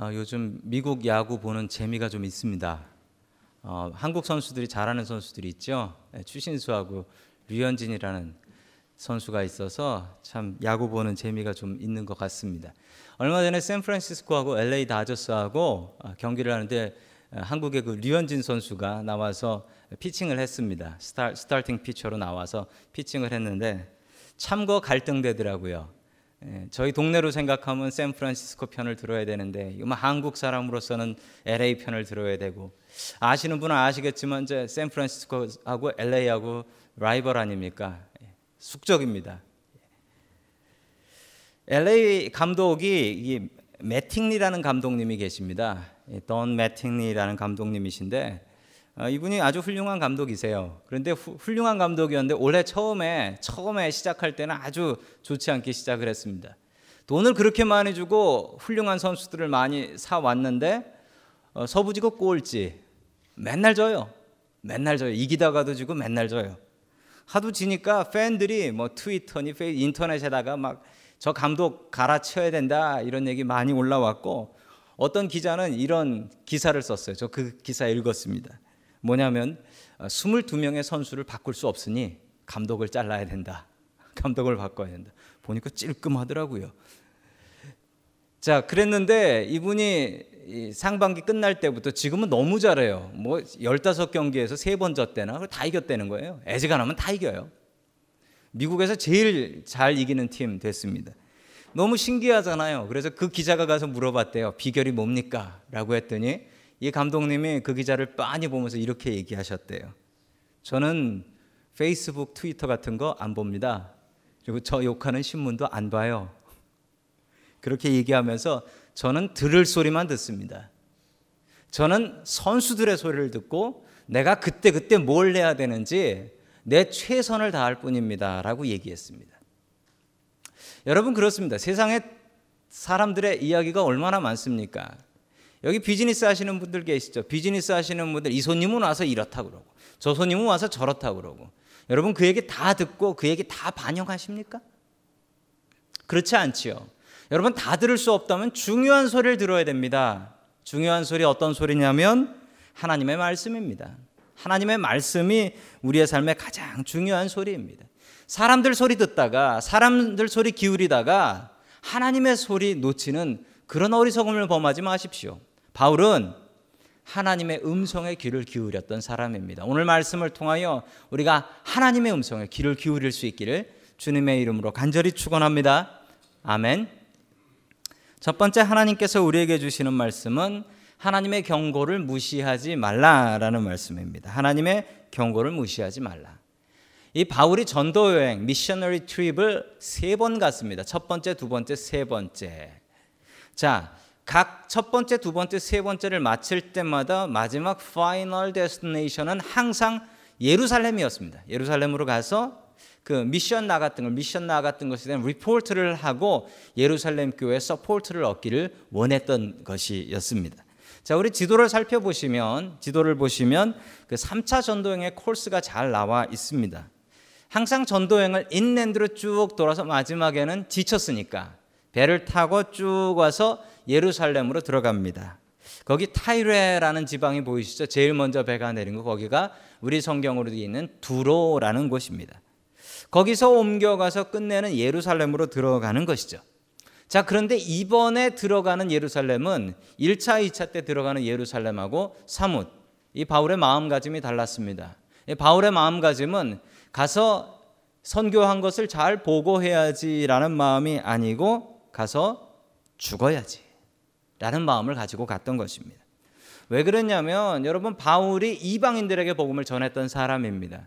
어, 요즘 미국 야구 보는 재미가 좀 있습니다. 어, 한국 선수들이 잘하는 선수들이 있죠. 네, 추신수하고 류현진이라는 선수가 있어서 참 야구 보는 재미가 좀 있는 것 같습니다. 얼마 전에 샌프란시스코하고 LA 다저스하고 어, 경기를 하는데 어, 한국의 그 류현진 선수가 나와서 피칭을 했습니다. 스타, 스타팅 피처로 나와서 피칭을 했는데 참거 갈등되더라고요. 예, 저희 동네로 생각하면 샌프란시스코 편을 들어야 되는데 이거 한국 사람으로서는 LA 편을 들어야 되고 아시는 분은 아시겠지만 이제 샌프란시스코하고 LA하고 라이벌 아닙니까? 예, 숙적입니다. LA 감독이 이 매팅리라는 감독님이 계십니다. 던 매팅리라는 감독님이신데 어, 이분이 아주 훌륭한 감독이세요. 그런데 후, 훌륭한 감독이었는데 올해 처음에 처음에 시작할 때는 아주 좋지 않게 시작을 했습니다. 돈을 그렇게 많이 주고 훌륭한 선수들을 많이 사 왔는데 어, 서부지구 꼴찌 맨날 져요. 맨날 져요. 이기다가도 지고 맨날 져요. 하도 지니까 팬들이 뭐 트위터니 인터넷에다가 막 저 감독 갈아치워야 된다 이런 얘기 많이 올라왔고 어떤 기자는 이런 기사를 썼어요. 저 그 기사 읽었습니다. 뭐냐면 22명의 어, 선수를 바꿀 수 없으니 감독을 잘라야 된다. 감독을 바꿔야 된다. 보니까 찔끔하더라고요. 자, 그랬는데 이분이 상반기 끝날 때부터 지금은 너무 잘해요. 뭐 15경기에서 3번 졌대나 다 이겼다는 거예요. 애지간하면 다 이겨요. 미국에서 제일 잘 이기는 팀 됐습니다. 너무 신기하잖아요. 그래서 그 기자가 가서 물어봤대요. 비결이 뭡니까? 라고 했더니 이 감독님이 그 기자를 빤히 보면서 이렇게 얘기하셨대요. 저는 페이스북, 트위터 같은 거 안 봅니다. 그리고 저 욕하는 신문도 안 봐요. 그렇게 얘기하면서 저는 들을 소리만 듣습니다. 저는 선수들의 소리를 듣고 내가 그때 그때 뭘 해야 되는지 내 최선을 다할 뿐입니다. 라고 얘기했습니다. 여러분 그렇습니다. 세상에 사람들의 이야기가 얼마나 많습니까? 여기 비즈니스 하시는 분들 계시죠? 비즈니스 하시는 분들 이 손님은 와서 이렇다 그러고 저 손님은 와서 저렇다 그러고 여러분 그 얘기 다 듣고 그 얘기 다 반영하십니까? 그렇지 않지요. 여러분 다 들을 수 없다면 중요한 소리를 들어야 됩니다. 중요한 소리 어떤 소리냐면 하나님의 말씀입니다. 하나님의 말씀이 우리의 삶의 가장 중요한 소리입니다. 사람들 소리 듣다가 사람들 소리 기울이다가 하나님의 소리 놓치는 그런 어리석음을 범하지 마십시오. 바울은 하나님의 음성에 귀를 기울였던 사람입니다. 오늘 말씀을 통하여 우리가 하나님의 음성에 귀를 기울일 수 있기를 주님의 이름으로 간절히 축원합니다. 아멘. 첫 번째 하나님께서 우리에게 주시는 말씀은 하나님의 경고를 무시하지 말라라는 말씀입니다. 하나님의 경고를 무시하지 말라. 이 바울이 전도 여행 missionary trip을 세 번 갔습니다. 첫 번째, 두 번째, 세 번째. 자, 각 첫 번째, 두 번째, 세 번째를 마칠 때마다 마지막 final destination은 항상 예루살렘이었습니다. 예루살렘으로 가서 그 미션 나갔던 걸 미션 나갔던 것에 대한 리포트를 하고 예루살렘 교회 support를 얻기를 원했던 것이었습니다. 자, 우리 지도를 살펴보시면 지도를 보시면 그 3차 전도행의 코스가 잘 나와 있습니다. 항상 전도행을 인랜드로 쭉 돌아서 마지막에는 지쳤으니까 배를 타고 쭉 와서 예루살렘으로 들어갑니다. 거기 타이레라는 지방이 보이시죠? 제일 먼저 배가 내린 거 거기가 우리 성경으로 있는 두로라는 곳입니다. 거기서 옮겨가서 끝내는 예루살렘으로 들어가는 것이죠. 자, 그런데 이번에 들어가는 예루살렘은 1차, 2차 때 들어가는 예루살렘하고 사뭇 이 바울의 마음가짐이 달랐습니다. 바울의 마음가짐은 가서 선교한 것을 잘 보고해야지라는 마음이 아니고 가서 죽어야지 라는 마음을 가지고 갔던 것입니다. 왜 그랬냐면 여러분 바울이 이방인들에게 복음을 전했던 사람입니다.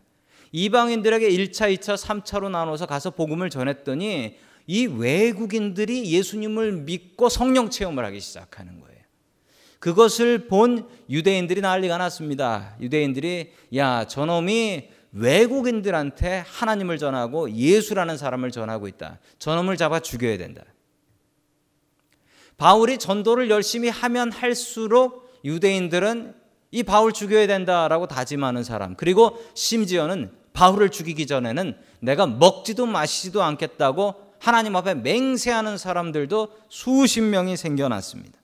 이방인들에게 1차, 2차, 3차로 나눠서 가서 복음을 전했더니 이 외국인들이 예수님을 믿고 성령 체험을 하기 시작하는 거예요. 그것을 본 유대인들이 난리가 났습니다. 유대인들이 야, 저놈이 외국인들한테 하나님을 전하고 예수라는 사람을 전하고 있다. 저놈을 잡아 죽여야 된다. 바울이 전도를 열심히 하면 할수록 유대인들은 이 바울 죽여야 된다라고 다짐하는 사람. 그리고 심지어는 바울을 죽이기 전에는 내가 먹지도 마시지도 않겠다고 하나님 앞에 맹세하는 사람들도 수십 명이 생겨났습니다.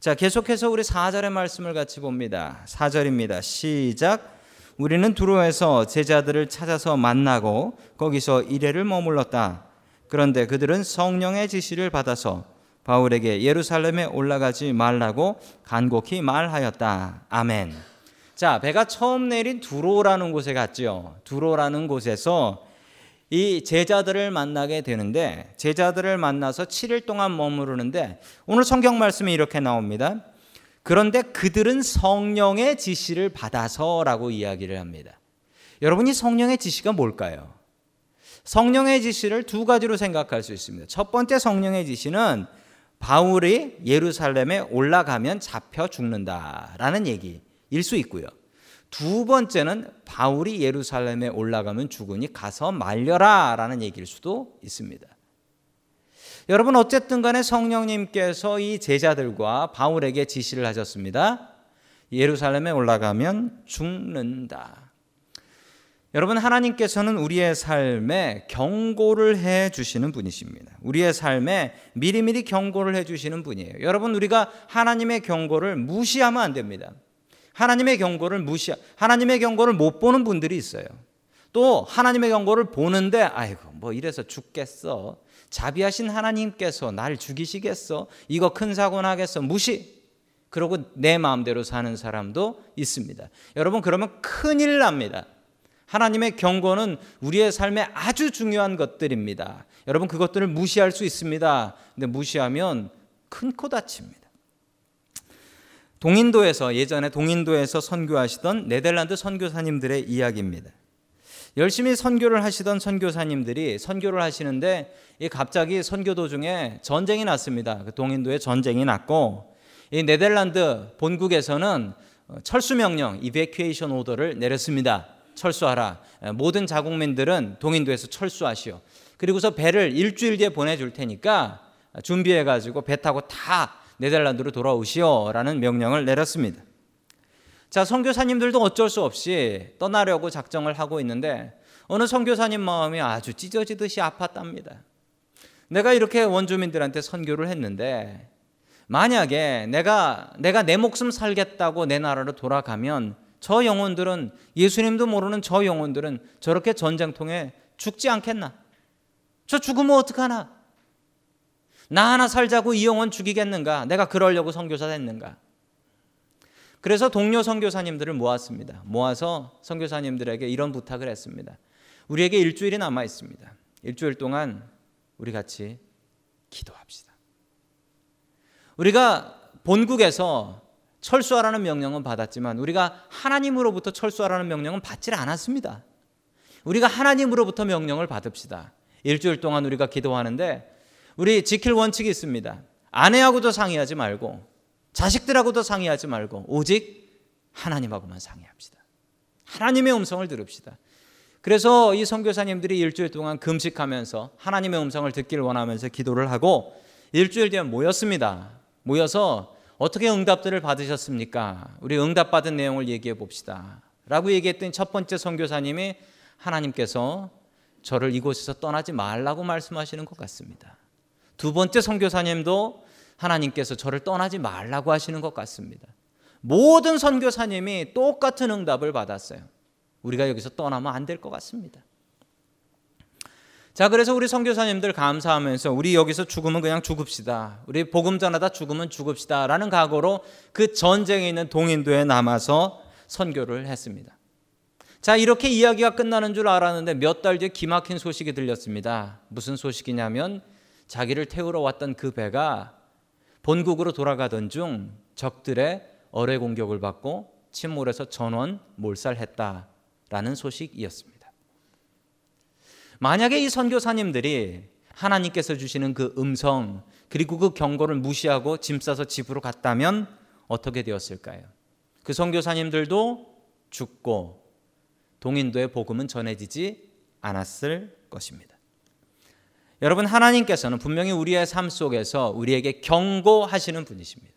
자, 계속해서 우리 4절의 말씀을 같이 봅니다. 4절입니다. 시작. 우리는 두로에서 제자들을 찾아서 만나고 거기서 이래를 머물렀다. 그런데 그들은 성령의 지시를 받아서 바울에게 예루살렘에 올라가지 말라고 간곡히 말하였다. 아멘. 자, 배가 처음 내린 두로라는 곳에 갔죠. 두로라는 곳에서 이 제자들을 만나게 되는데 제자들을 만나서 7일 동안 머무르는데 오늘 성경 말씀이 이렇게 나옵니다. 그런데 그들은 성령의 지시를 받아서라고 이야기를 합니다. 여러분이 성령의 지시가 뭘까요? 성령의 지시를 두 가지로 생각할 수 있습니다. 첫 번째 성령의 지시는 바울이 예루살렘에 올라가면 잡혀 죽는다라는 얘기일 수 있고요. 두 번째는 바울이 예루살렘에 올라가면 죽으니 가서 말려라라는 얘기일 수도 있습니다. 여러분 어쨌든 간에 성령님께서 이 제자들과 바울에게 지시를 하셨습니다. 예루살렘에 올라가면 죽는다. 여러분 하나님께서는 우리의 삶에 경고를 해 주시는 분이십니다. 우리의 삶에 미리미리 경고를 해 주시는 분이에요. 여러분 우리가 하나님의 경고를 무시하면 안 됩니다. 하나님의 경고를 무시 하나님의 경고를 못 보는 분들이 있어요. 또 하나님의 경고를 보는데 아이고 뭐 이래서 죽겠어. 자비하신 하나님께서 날 죽이시겠어. 이거 큰 사고 나겠어. 무시. 그러고 내 마음대로 사는 사람도 있습니다. 여러분 그러면 큰일 납니다. 하나님의 경고는 우리의 삶에 아주 중요한 것들입니다. 여러분 그것들을 무시할 수 있습니다. 근데 무시하면 큰 코 다칩니다. 동인도에서 예전에 동인도에서 선교하시던 네덜란드 선교사님들의 이야기입니다. 열심히 선교를 하시던 선교사님들이 선교를 하시는데 갑자기 선교 도중에 전쟁이 났습니다. 그 동인도에 전쟁이 났고 이 네덜란드 본국에서는 철수 명령, 이베큐에이션 오더를 내렸습니다. 철수하라. 모든 자국민들은 동인도에서 철수하시오. 그리고서 배를 일주일 뒤에 보내줄 테니까 준비해가지고 배 타고 다 네덜란드로 돌아오시오라는 명령을 내렸습니다. 자, 선교사님들도 어쩔 수 없이 떠나려고 작정을 하고 있는데 어느 선교사님 마음이 아주 찢어지듯이 아팠답니다. 내가 이렇게 원주민들한테 선교를 했는데 만약에 내가 내가 내 목숨 살겠다고 내 나라로 돌아가면 저 영혼들은 예수님도 모르는 저 영혼들은 저렇게 전쟁통에 죽지 않겠나? 저 죽으면 어떡하나? 나 하나 살자고 이 영혼 죽이겠는가? 내가 그러려고 선교사 됐는가? 그래서 동료 선교사님들을 모았습니다. 모아서 선교사님들에게 이런 부탁을 했습니다. 우리에게 일주일이 남아 있습니다. 일주일 동안 우리 같이 기도합시다. 우리가 본국에서 철수하라는 명령은 받았지만 우리가 하나님으로부터 철수하라는 명령은 받질 않았습니다. 우리가 하나님으로부터 명령을 받읍시다. 일주일 동안 우리가 기도하는데 우리 지킬 원칙이 있습니다. 아내하고도 상의하지 말고 자식들하고도 상의하지 말고 오직 하나님하고만 상의합시다. 하나님의 음성을 들읍시다. 그래서 이 선교사님들이 일주일 동안 금식하면서 하나님의 음성을 듣기를 원하면서 기도를 하고 일주일 뒤에 모였습니다. 모여서 어떻게 응답들을 받으셨습니까? 우리 응답받은 내용을 얘기해 봅시다. 라고 얘기했더니 첫 번째 선교사님이 하나님께서 저를 이곳에서 떠나지 말라고 말씀하시는 것 같습니다. 두 번째 선교사님도 하나님께서 저를 떠나지 말라고 하시는 것 같습니다. 모든 선교사님이 똑같은 응답을 받았어요. 우리가 여기서 떠나면 안 될 것 같습니다. 자, 그래서 우리 선교사님들 감사하면서 우리 여기서 죽으면 그냥 죽읍시다. 우리 복음 전하다 죽으면 죽읍시다라는 각오로 그 전쟁에 있는 동인도에 남아서 선교를 했습니다. 자, 이렇게 이야기가 끝나는 줄 알았는데 몇 달 뒤에 기막힌 소식이 들렸습니다. 무슨 소식이냐면 자기를 태우러 왔던 그 배가 본국으로 돌아가던 중 적들의 어뢰 공격을 받고 침몰해서 전원 몰살했다라는 소식이었습니다. 만약에 이 선교사님들이 하나님께서 주시는 그 음성 그리고 그 경고를 무시하고 짐 싸서 집으로 갔다면 어떻게 되었을까요? 그 선교사님들도 죽고 동인도의 복음은 전해지지 않았을 것입니다. 여러분 하나님께서는 분명히 우리의 삶 속에서 우리에게 경고하시는 분이십니다.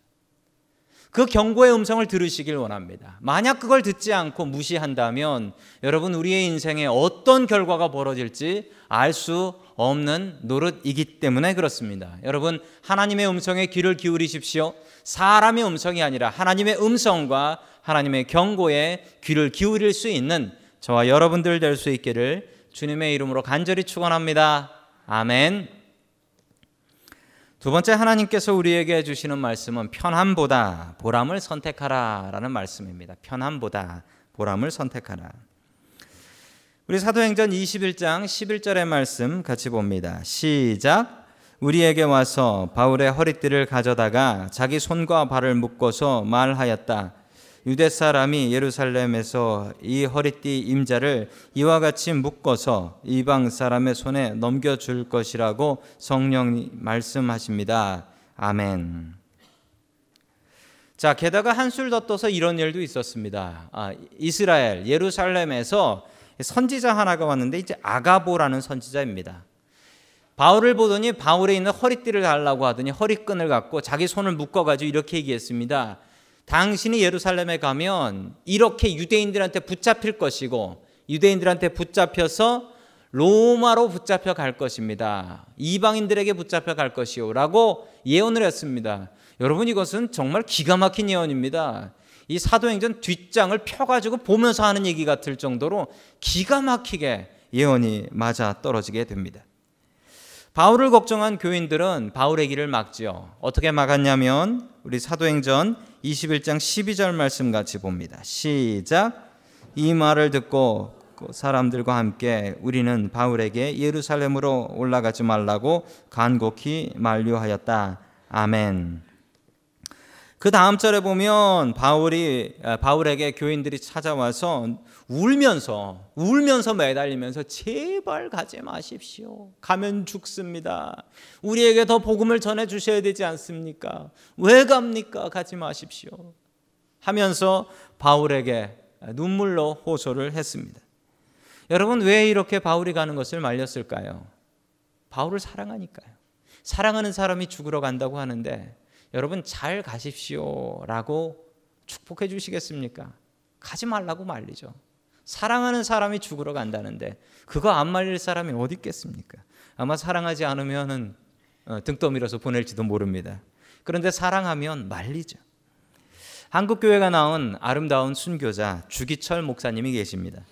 그 경고의 음성을 들으시길 원합니다. 만약 그걸 듣지 않고 무시한다면 여러분 우리의 인생에 어떤 결과가 벌어질지 알 수 없는 노릇이기 때문에 그렇습니다. 여러분 하나님의 음성에 귀를 기울이십시오. 사람의 음성이 아니라 하나님의 음성과 하나님의 경고에 귀를 기울일 수 있는 저와 여러분들 될 수 있기를 주님의 이름으로 간절히 축원합니다. 아멘. 두 번째 하나님께서 우리에게 주시는 말씀은 편함보다 보람을 선택하라라는 말씀입니다. 편함보다 보람을 선택하라. 우리 사도행전 21장 11절의 말씀 같이 봅니다. 시작. 우리에게 와서 바울의 허리띠를 가져다가 자기 손과 발을 묶어서 말하였다. 유대 사람이 예루살렘에서 이 허리띠 임자를 이와 같이 묶어서 이방 사람의 손에 넘겨 줄 것이라고 성령이 말씀하십니다. 아멘. 자, 게다가 한술 더 떠서 이런 일도 있었습니다. 아, 이스라엘 예루살렘에서 선지자 하나가 왔는데 이제 아가보라는 선지자입니다. 바울을 보더니 바울에 있는 허리띠를 달라고 하더니 허리끈을 갖고 자기 손을 묶어 가지고 이렇게 얘기했습니다. 당신이 예루살렘에 가면 이렇게 유대인들한테 붙잡힐 것이고 유대인들한테 붙잡혀서 로마로 붙잡혀 갈 것입니다. 이방인들에게 붙잡혀 갈 것이요. 라고 예언을 했습니다. 여러분 이것은 정말 기가 막힌 예언입니다. 이 사도행전 뒷장을 펴가지고 보면서 하는 얘기 같을 정도로 기가 막히게 예언이 맞아 떨어지게 됩니다. 바울을 걱정한 교인들은 바울의 길을 막지요. 어떻게 막았냐면 우리 사도행전 21장 12절 말씀 같이 봅니다. 시작. 이 말을 듣고 그 사람들과 함께 우리는 바울에게 예루살렘으로 올라가지 말라고 간곡히 만류하였다. 아멘. 그 다음 절에 보면 바울이 아, 바울에게 교인들이 찾아와서 울면서 울면서 매달리면서 제발 가지 마십시오. 가면 죽습니다. 우리에게 더 복음을 전해 주셔야 되지 않습니까? 왜 갑니까? 가지 마십시오. 하면서 바울에게 눈물로 호소를 했습니다. 여러분 왜 이렇게 바울이 가는 것을 말렸을까요? 바울을 사랑하니까요. 사랑하는 사람이 죽으러 간다고 하는데 여러분 잘 가십시오라고 축복해 주시겠습니까? 가지 말라고 말리죠. 사랑하는 사람이 죽으러 간다는데 그거 안 말릴 사람이 어디 있겠습니까? 아마 사랑하지 않으면은 어, 등떠밀어서 보낼지도 모릅니다. 그런데 사랑하면 말리죠. 한국 교회가 나온 아름다운 순교자 주기철 목사님이 계십니다.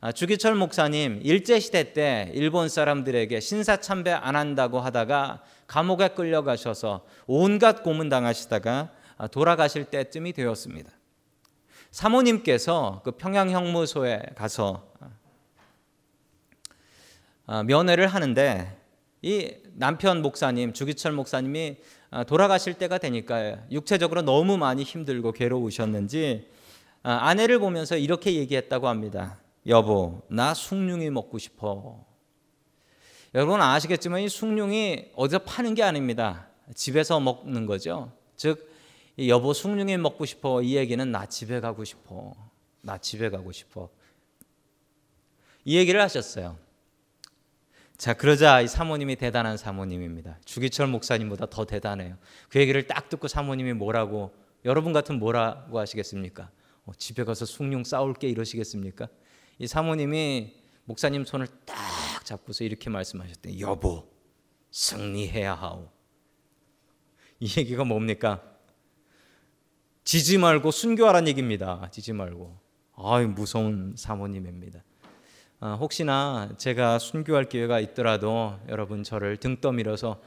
아, 주기철 목사님 일제 시대 때 일본 사람들에게 신사 참배 안 한다고 하다가 감옥에 끌려가셔서 온갖 고문 당하시다가 아, 돌아가실 때쯤이 되었습니다. 사모님께서 그 평양 형무소에 가서 아, 면회를 하는데 이 남편 목사님 주기철 목사님이 돌아가실 때가 되니까 육체적으로 너무 많이 힘들고 괴로우셨는지 아내를 보면서 이렇게 얘기했다고 합니다. 여보, 나 숭늉이 먹고 싶어. 여러분 아시겠지만 이 숭늉이 어디서 파는 게 아닙니다. 집에서 먹는 거죠. 즉, 여보 숭늉이 먹고 싶어. 이 얘기는 나 집에 가고 싶어. 나 집에 가고 싶어. 이 얘기를 하셨어요. 자, 그러자 이 사모님이 대단한 사모님입니다. 주기철 목사님보다 더 대단해요. 그 얘기를 딱 듣고 사모님이 뭐라고, 여러분 같은 뭐라고 하시겠습니까? 어, 집에 가서 숭늉 싸울게 이러시겠습니까? 이 사모님이 목사님 손을 딱 잡고서 이렇게 말씀하셨대요. 여보, 승리해야 하오. 이 얘기가 뭡니까? 지지 말고 순교하라는 얘기입니다. 지지 말고. 아유, 무서운 사모님입니다. 아, 혹시나 제가 순교할 기회가 있더라도 여러분 저를 등 떠밀어서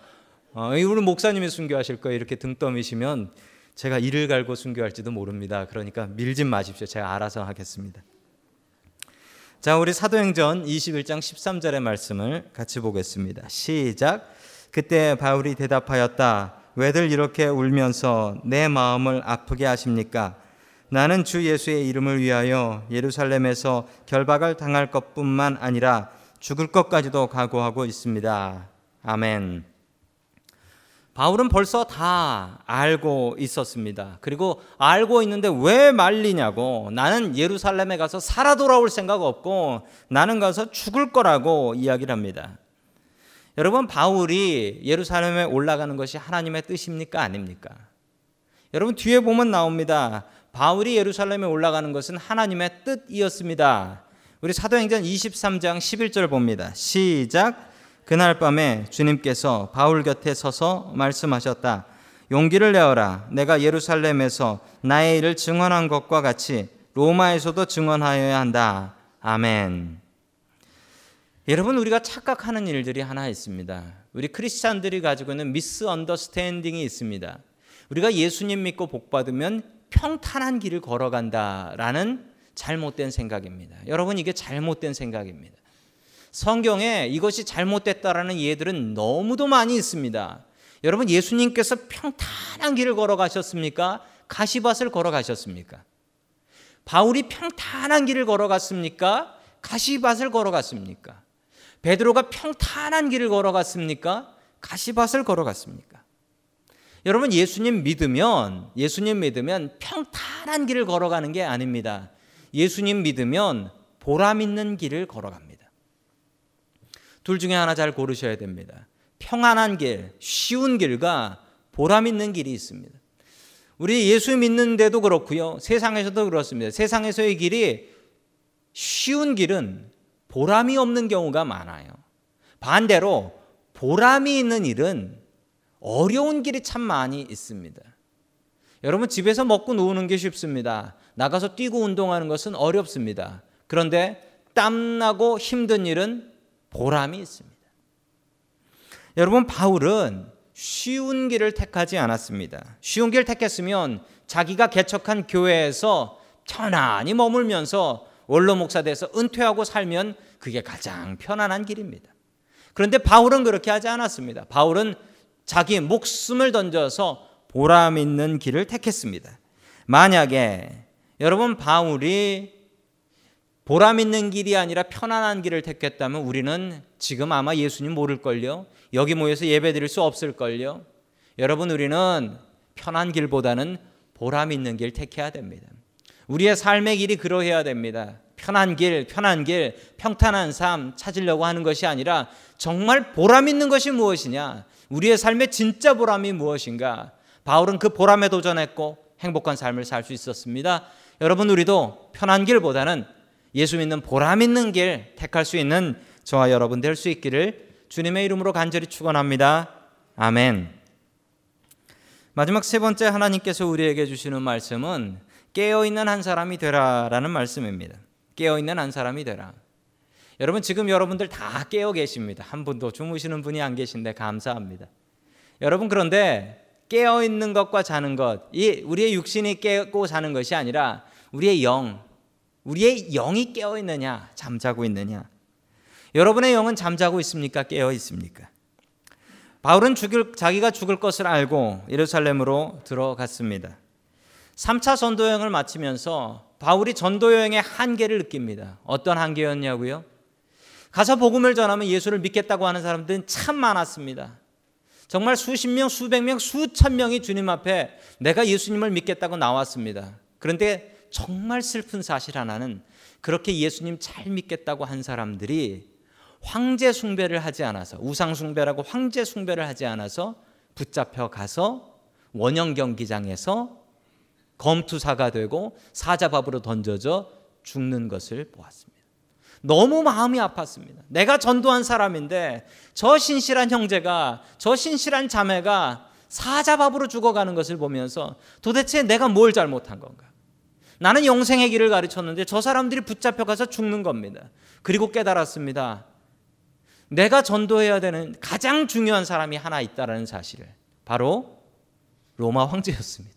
아, 우리 목사님이 순교하실 거예요. 이렇게 등 떠미시면 제가 이를 갈고 순교할지도 모릅니다. 그러니까 밀지 마십시오. 제가 알아서 하겠습니다. 자, 우리 사도행전 21장 13절의 말씀을 같이 보겠습니다. 시작. 그때 바울이 대답하였다. 왜들 이렇게 울면서 내 마음을 아프게 하십니까? 나는 주 예수의 이름을 위하여 예루살렘에서 결박을 당할 것뿐만 아니라 죽을 것까지도 각오하고 있습니다. 아멘. 바울은 벌써 다 알고 있었습니다. 그리고 알고 있는데 왜 말리냐고 나는 예루살렘에 가서 살아 돌아올 생각 없고 나는 가서 죽을 거라고 이야기를 합니다. 여러분 바울이 예루살렘에 올라가는 것이 하나님의 뜻입니까 아닙니까? 여러분 뒤에 보면 나옵니다. 바울이 예루살렘에 올라가는 것은 하나님의 뜻이었습니다. 우리 사도행전 23장 11절 봅니다. 시작. 그날 밤에 주님께서 바울 곁에 서서 말씀하셨다. 용기를 내어라. 내가 예루살렘에서 나의 일을 증언한 것과 같이 로마에서도 증언하여야 한다. 아멘. 여러분 우리가 착각하는 일들이 하나 있습니다. 우리 크리스찬들이 가지고 있는 미스 언더스탠딩이 있습니다. 우리가 예수님 믿고 복 받으면 평탄한 길을 걸어간다라는 잘못된 생각입니다. 여러분 이게 잘못된 생각입니다. 성경에 이것이 잘못됐다라는 예들은 너무도 많이 있습니다. 여러분 예수님께서 평탄한 길을 걸어가셨습니까? 가시밭을 걸어가셨습니까? 바울이 평탄한 길을 걸어갔습니까? 가시밭을 걸어갔습니까? 베드로가 평탄한 길을 걸어갔습니까? 가시밭을 걸어갔습니까? 여러분 예수님 믿으면 예수님 믿으면 평탄한 길을 걸어가는 게 아닙니다. 예수님 믿으면 보람 있는 길을 걸어갑니다. 둘 중에 하나 잘 고르셔야 됩니다. 평안한 길, 쉬운 길과 보람 있는 길이 있습니다. 우리 예수 믿는데도 그렇고요. 세상에서도 그렇습니다. 세상에서의 길이 쉬운 길은 보람이 없는 경우가 많아요. 반대로 보람이 있는 일은 어려운 길이 참 많이 있습니다. 여러분 집에서 먹고 노는 게 쉽습니다. 나가서 뛰고 운동하는 것은 어렵습니다. 그런데 땀나고 힘든 일은 보람이 있습니다. 여러분 바울은 쉬운 길을 택하지 않았습니다. 쉬운 길을 택했으면 자기가 개척한 교회에서 편안히 머물면서 원로 목사 돼서 은퇴하고 살면 그게 가장 편안한 길입니다. 그런데 바울은 그렇게 하지 않았습니다. 바울은 자기 목숨을 던져서 보람 있는 길을 택했습니다. 만약에 여러분 바울이 보람 있는 길이 아니라 편안한 길을 택했다면 우리는 지금 아마 예수님 모를걸요. 여기 모여서 예배 드릴 수 없을걸요. 여러분 우리는 편한 길보다는 보람 있는 길 택해야 됩니다. 우리의 삶의 길이 그러해야 됩니다. 편한 길, 편한 길, 평탄한 삶 찾으려고 하는 것이 아니라 정말 보람 있는 것이 무엇이냐? 우리의 삶의 진짜 보람이 무엇인가? 바울은 그 보람에 도전했고 행복한 삶을 살 수 있었습니다. 여러분 우리도 편한 길보다는 예수 믿는 보람 있는 길 택할 수 있는 저와 여러분 될 수 있기를 주님의 이름으로 간절히 축원합니다. 아멘. 마지막 세 번째 하나님께서 우리에게 주시는 말씀은 깨어 있는 한 사람이 되라라는 말씀입니다. 깨어 있는 한 사람이 되라. 여러분 지금 여러분들 다 깨어 계십니다. 한 분도 주무시는 분이 안 계신데 감사합니다. 여러분 그런데 깨어 있는 것과 자는 것, 이 우리의 육신이 깨고 자는 것이 아니라 우리의 영, 우리의 영이 깨어 있느냐, 잠자고 있느냐. 여러분의 영은 잠자고 있습니까? 깨어 있습니까? 바울은 죽을 자기가 죽을 것을 알고 예루살렘으로 들어갔습니다. 3차 전도 여행을 마치면서 바울이 전도 여행의 한계를 느낍니다. 어떤 한계였냐고요? 가서 복음을 전하면 예수를 믿겠다고 하는 사람들은 참 많았습니다. 정말 수십 명, 수백 명, 수천 명이 주님 앞에 내가 예수님을 믿겠다고 나왔습니다. 그런데 정말 슬픈 사실 하나는 그렇게 예수님 잘 믿겠다고 한 사람들이 황제 숭배를 하지 않아서 우상 숭배라고 황제 숭배를 하지 않아서 붙잡혀 가서 원형 경기장에서 검투사가 되고 사자밥으로 던져져 죽는 것을 보았습니다. 너무 마음이 아팠습니다. 내가 전도한 사람인데 저 신실한 형제가 저 신실한 자매가 사자밥으로 죽어가는 것을 보면서 도대체 내가 뭘 잘못한 건가? 나는 영생의 길을 가르쳤는데 저 사람들이 붙잡혀가서 죽는 겁니다. 그리고 깨달았습니다. 내가 전도해야 되는 가장 중요한 사람이 하나 있다라는 사실을 바로 로마 황제였습니다.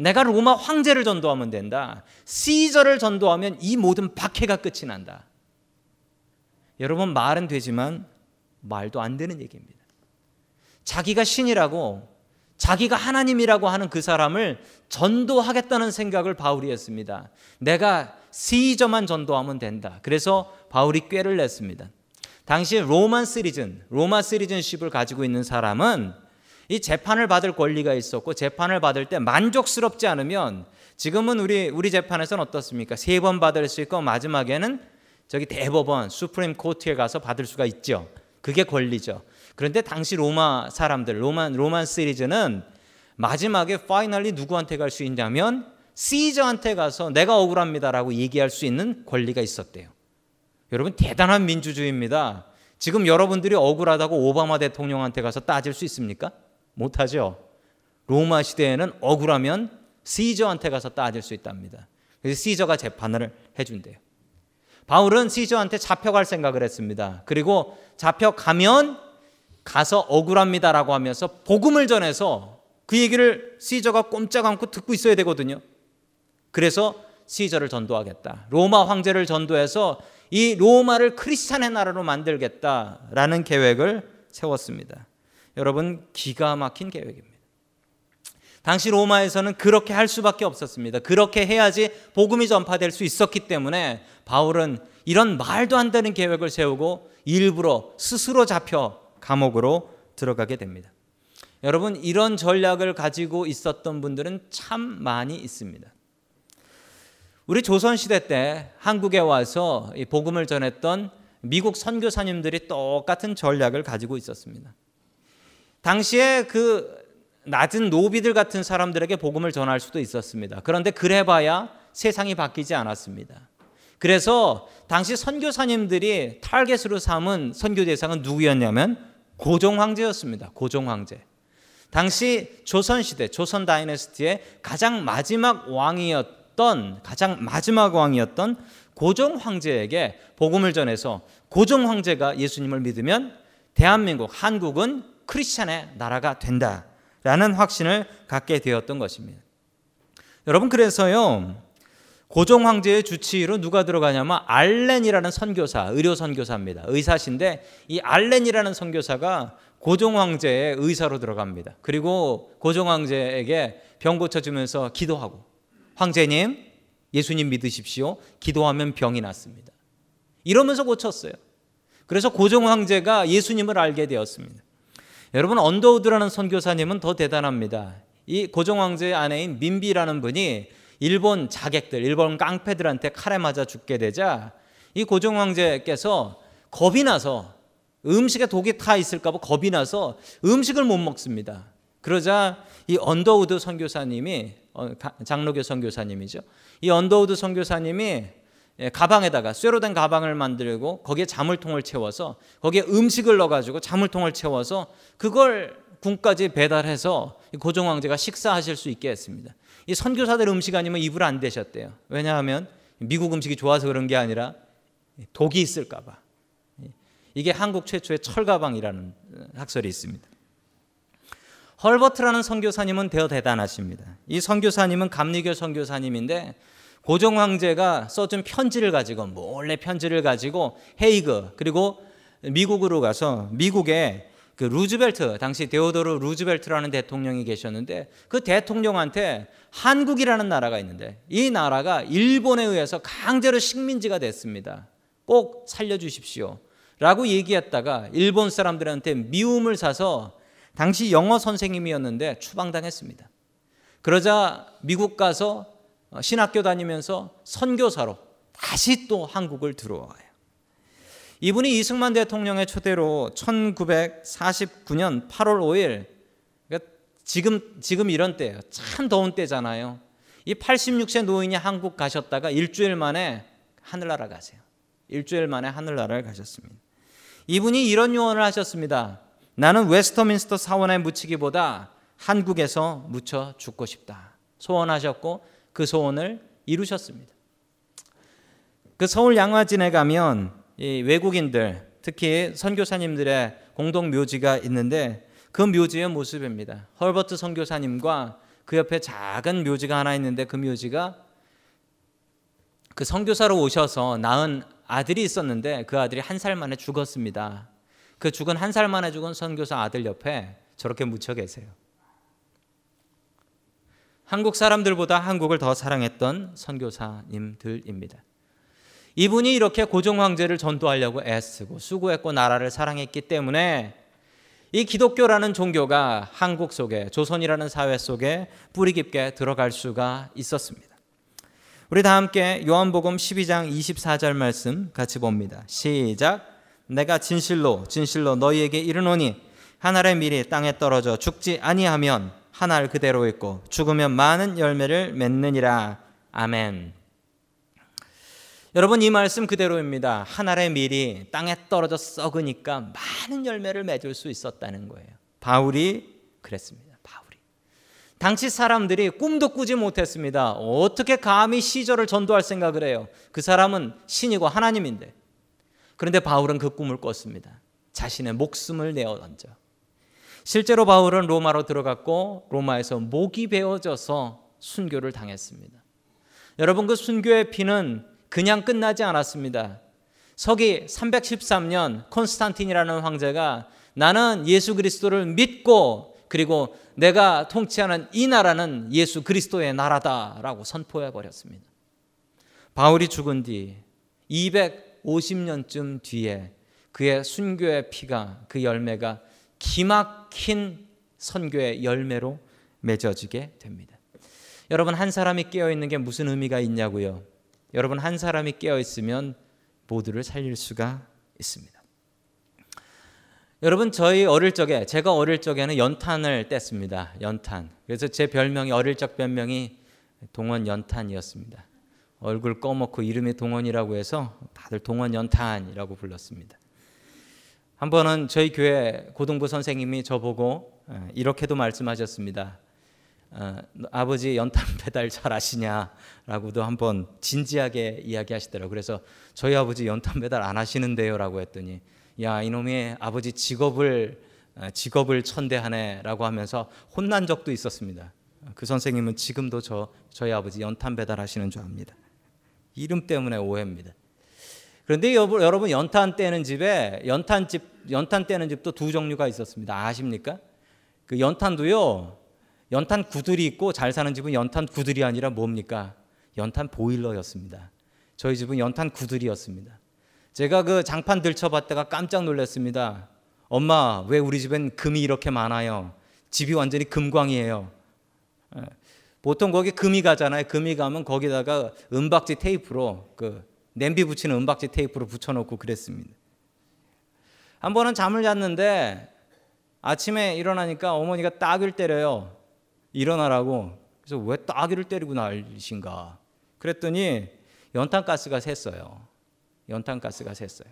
내가 로마 황제를 전도하면 된다. 시저를 전도하면 이 모든 박해가 끝이 난다. 여러분 말은 되지만 말도 안 되는 얘기입니다. 자기가 신이라고 자기가 하나님이라고 하는 그 사람을 전도하겠다는 생각을 바울이 했습니다. 내가 시저만 전도하면 된다. 그래서 바울이 꾀를 냈습니다. 당시 로만 시리즌, 로마 시리즌십을 가지고 있는 사람은 이 재판을 받을 권리가 있었고 재판을 받을 때 만족스럽지 않으면 지금은 우리 우리 재판에서는 어떻습니까? 세 번 받을 수 있고 마지막에는 저기 대법원 수프림 코트에 가서 받을 수가 있죠. 그게 권리죠. 그런데 당시 로마 사람들 로만 로만 시리즈는 마지막에 파이널리 누구한테 갈 수 있냐면 시저한테 가서 내가 억울합니다라고 얘기할 수 있는 권리가 있었대요. 여러분 대단한 민주주의입니다. 지금 여러분들이 억울하다고 오바마 대통령한테 가서 따질 수 있습니까? 못하죠. 로마 시대에는 억울하면 시저한테 가서 따질 수 있답니다. 그래서 시저가 재판을 해준대요. 바울은 시저한테 잡혀갈 생각을 했습니다. 그리고 잡혀가면 가서 억울합니다라고 하면서 복음을 전해서 그 얘기를 시저가 꼼짝 않고 듣고 있어야 되거든요. 그래서 시저를 전도하겠다. 로마 황제를 전도해서 이 로마를 크리스찬의 나라로 만들겠다라는 계획을 세웠습니다. 여러분 기가 막힌 계획입니다. 당시 로마에서는 그렇게 할 수밖에 없었습니다. 그렇게 해야지 복음이 전파될 수 있었기 때문에 바울은 이런 말도 안 되는 계획을 세우고 일부러 스스로 잡혀 감옥으로 들어가게 됩니다. 여러분 이런 전략을 가지고 있었던 분들은 참 많이 있습니다. 우리 조선 시대 때 한국에 와서 복음을 전했던 미국 선교사님들이 똑같은 전략을 가지고 있었습니다. 당시에 그 낮은 노비들 같은 사람들에게 복음을 전할 수도 있었습니다. 그런데 그래봐야 세상이 바뀌지 않았습니다. 그래서 당시 선교사님들이 타겟으로 삼은 선교 대상은 누구였냐면 고종 황제였습니다. 고종 황제. 당시 조선 시대, 조선 다이너스티의 가장 마지막 왕이었 있었던 가장 마지막 왕이었던 고종 황제에게 복음을 전해서 고종 황제가 예수님을 믿으면 대한민국 한국은 크리스천의 나라가 된다라는 확신을 갖게 되었던 것입니다. 여러분 그래서요 고종 황제의 주치의로 누가 들어가냐면 알렌이라는 선교사, 의료 선교사입니다. 의사신데 이 알렌이라는 선교사가 고종 황제의 의사로 들어갑니다. 그리고 고종 황제에게 병 고쳐 주면서 기도하고 황제님, 예수님 믿으십시오. 기도하면 병이 낫습니다. 이러면서 고쳤어요. 그래서 고종 황제가 예수님을 알게 되었습니다. 여러분 언더우드라는 선교사님은 더 대단합니다. 이 고종 황제의 아내인 민비라는 분이 일본 자객들, 일본 깡패들한테 칼에 맞아 죽게 되자 이 고종 황제께서 겁이 나서 음식에 독이 타 있을까 봐 겁이 나서 음식을 못 먹습니다. 그러자 이 언더우드 선교사님이 어, 장로교 선교사님이죠. 이 언더우드 선교사님이 예, 가방에다가 쇠로 된 가방을 만들고 거기에 자물통을 채워서 거기에 음식을 넣어가지고 자물통을 채워서 그걸 궁까지 배달해서 고종 황제가 식사하실 수 있게 했습니다. 이 선교사들 음식 아니면 입을 안 대셨대요. 왜냐하면 미국 음식이 좋아서 그런 게 아니라 독이 있을까봐. 이게 한국 최초의 철가방이라는 학설이 있습니다. 헐버트라는 선교사님은 대단하십니다. 이 선교사님은 감리교 선교사님인데 고종 황제가 써준 편지를 가지고 몰래 편지를 가지고 헤이그 그리고 미국으로 가서 미국에 그 루즈벨트 당시 데오도르 루즈벨트라는 대통령이 계셨는데 그 대통령한테 한국이라는 나라가 있는데 이 나라가 일본에 의해서 강제로 식민지가 됐습니다. 꼭 살려주십시오. 라고 얘기했다가 일본 사람들한테 미움을 사서 당시 영어 선생님이었는데 추방당했습니다. 그러자 미국 가서 신학교 다니면서 선교사로 다시 또 한국을 들어와요. 이분이 이승만 대통령의 초대로 1949년 8월 5일 그러니까 지금 지금 이런 때예요. 참 더운 때잖아요. 이 86세 노인이 한국 가셨다가 일주일 만에 하늘나라 가세요. 일주일 만에 하늘나라를 가셨습니다. 이분이 이런 유언을 하셨습니다. 나는 웨스터민스터 사원에 묻히기보다 한국에서 묻혀 죽고 싶다. 소원하셨고 그 소원을 이루셨습니다. 그 서울 양화진에 가면 외국인들 특히 선교사님들의 공동 묘지가 있는데 그 묘지의 모습입니다. 헐버트 선교사님과 그 옆에 작은 묘지가 하나 있는데 그 묘지가 그 선교사로 오셔서 낳은 아들이 있었는데 그 아들이 한 살 만에 죽었습니다. 그 죽은 한 살 만에 죽은 선교사 아들 옆에 저렇게 묻혀 계세요. 한국 사람들보다 한국을 더 사랑했던 선교사님들입니다. 이분이 이렇게 고종 황제를 전도하려고 애쓰고 수고했고 나라를 사랑했기 때문에 이 기독교라는 종교가 한국 속에 조선이라는 사회 속에 뿌리 깊게 들어갈 수가 있었습니다. 우리 다 함께 요한복음 12장 24절 말씀 같이 봅니다. 시작. 내가 진실로 진실로 너희에게 이르노니 하늘의 밀이 땅에 떨어져 죽지 아니하면 한 알 그대로 있고 죽으면 많은 열매를 맺느니라. 아멘. 여러분 이 말씀 그대로입니다. 한 알의 밀이 땅에 떨어져 썩으니까 많은 열매를 맺을 수 있었다는 거예요. 바울이 그랬습니다. 바울이. 당시 사람들이 꿈도 꾸지 못했습니다. 어떻게 감히 시절을 전도할 생각을 해요? 그 사람은 신이고 하나님인데. 그런데 바울은 그 꿈을 꿨습니다. 자신의 목숨을 내어 던져. 실제로 바울은 로마로 들어갔고 로마에서 목이 베어져서 순교를 당했습니다. 여러분 그 순교의 피는 그냥 끝나지 않았습니다. 서기 313년 콘스탄틴이라는 황제가 나는 예수 그리스도를 믿고 그리고 내가 통치하는 이 나라는 예수 그리스도의 나라다라고 선포해 버렸습니다. 바울이 죽은 뒤 250년쯤 뒤에 그의 순교의 피가 그 열매가 기막힌 선교의 열매로 맺어지게 됩니다. 여러분 한 사람이 깨어 있는 게 무슨 의미가 있냐고요? 여러분 한 사람이 깨어 있으면 모두를 살릴 수가 있습니다. 여러분 저희 어릴 적에 제가 어릴 적에는 연탄을 뗐습니다. 연탄. 그래서 제 별명이 어릴 적 별명이 동원 연탄이었습니다. 얼굴 꺼먹고 이름이 동원이라고 해서 다들 동원 연탄이라고 불렀습니다. 한 번은 저희 교회 고등부 선생님이 저보고 이렇게도 말씀하셨습니다. 어, 아버지 연탄 배달 잘 아시냐라고도 한 번 진지하게 이야기하시더라고요. 그래서 저희 아버지 연탄 배달 안 하시는데요라고 했더니 야 이놈이 아버지 직업을 직업을 천대하네라고 하면서 혼난 적도 있었습니다. 그 선생님은 지금도 저 저희 아버지 연탄 배달하시는 줄 압니다. 이름 때문에 오해입니다. 그런데 여러분 연탄 떼는 집에 연탄 집 연탄 떼는 집도 두 종류가 있었습니다. 아십니까? 그 연탄도요. 연탄 구들이 있고 잘 사는 집은 연탄 구들이 아니라 뭡니까? 연탄 보일러였습니다. 저희 집은 연탄 구들이었습니다. 제가 그 장판 들춰봤다가 깜짝 놀랐습니다. 엄마, 왜 우리 집엔 금이 이렇게 많아요? 집이 완전히 금광이에요. 예. 보통 거기 금이 가잖아요. 금이 가면 거기다가 은박지 테이프로 그 냄비 붙이는 은박지 테이프로 붙여놓고 그랬습니다. 한 번은 잠을 잤는데 아침에 일어나니까 어머니가 딱을 때려요. 일어나라고. 그래서 왜 따귀를 때리고 날신가? 그랬더니 연탄가스가 샜어요. 연탄가스가 샜어요.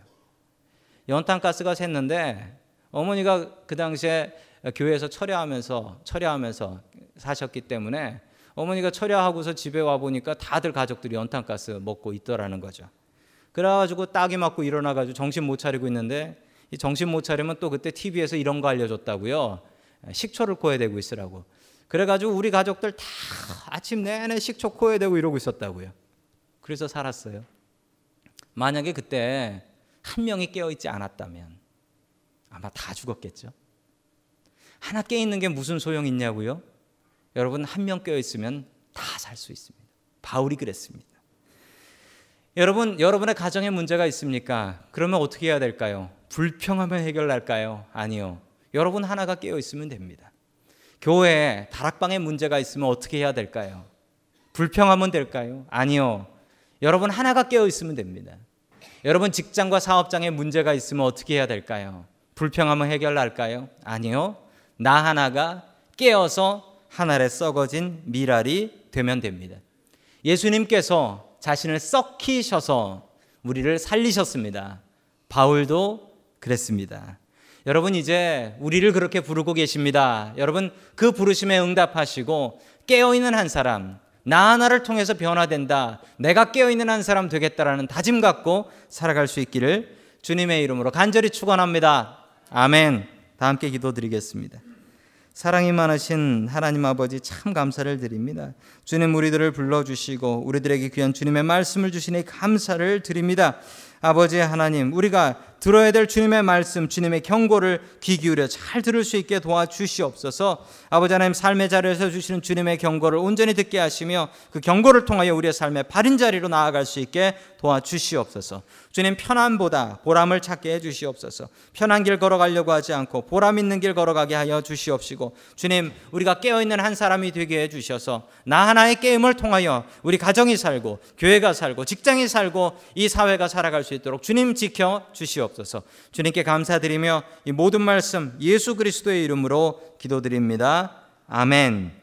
연탄가스가 샜는데 어머니가 그 당시에 교회에서 철야하면서 철야하면서 사셨기 때문에 어머니가 철야하고서 집에 와 보니까 다들 가족들이 연탄가스 먹고 있더라는 거죠. 그래가지고 딱이 맞고 일어나가지고 정신 못 차리고 있는데 정신 못 차리면 또 그때 TV에서 이런 거 알려줬다고요. 식초를 코에 대고 있으라고. 그래가지고 우리 가족들 다 아침 내내 식초 코에 대고 이러고 있었다고요. 그래서 살았어요. 만약에 그때 한 명이 깨어있지 않았다면 아마 다 죽었겠죠. 하나 깨있는 게 무슨 소용이 있냐고요? 여러분 한명 깨어있으면 다 살 수 있습니다. 바울이 그랬습니다. 여러분, 여러분의 가정에 문제가 있습니까? 그러면 어떻게 해야 될까요? 불평하면 해결날까요? 아니요. 여러분 하나가 깨어 있으면 됩니다. 교회에 다락방에 문제가 있으면 어떻게 해야 될까요? 불평하면 될까요? 아니요. 여러분 하나가 깨어 있으면 됩니다. 여러분 직장과 사업장에 문제가 있으면 어떻게 해야 될까요? 불평하면 해결날까요? 아니요. 나 하나가 깨어서 하늘에 썩어진 미랄이 되면 됩니다. 예수님께서 자신을 썩히셔서 우리를 살리셨습니다. 바울도 그랬습니다. 여러분 이제 우리를 그렇게 부르고 계십니다. 여러분 그 부르심에 응답하시고 깨어 있는 한 사람, 나 하나를 통해서 변화된다. 내가 깨어 있는 한 사람 되겠다라는 다짐 갖고 살아갈 수 있기를 주님의 이름으로 간절히 축원합니다. 아멘. 다 함께 기도드리겠습니다. 사랑이 많으신 하나님 아버지 참 감사를 드립니다. 주님 우리들을 불러주시고 우리들에게 귀한 주님의 말씀을 주시니 감사를 드립니다. 아버지 하나님, 우리가 들어야 될 주님의 말씀, 주님의 경고를 귀 기울여 잘 들을 수 있게 도와주시옵소서. 아버지 하나님 삶의 자리에서 주시는 주님의 경고를 온전히 듣게 하시며 그 경고를 통하여 우리의 삶의 바른 자리로 나아갈 수 있게 도와주시옵소서. 주님 편안보다 보람을 찾게 해 주시옵소서. 편한 길 걸어가려고 하지 않고 보람 있는 길 걸어가게 하여 주시옵시고 주님 우리가 깨어 있는 한 사람이 되게 해 주셔서 나 하나의 게임을 통하여 우리 가정이 살고 교회가 살고 직장이 살고 이 사회가 살아갈 수 있도록 주님 지켜 주시옵소서. 주님께 감사드리며 이 모든 말씀 예수 그리스도의 이름으로 기도드립니다. 아멘.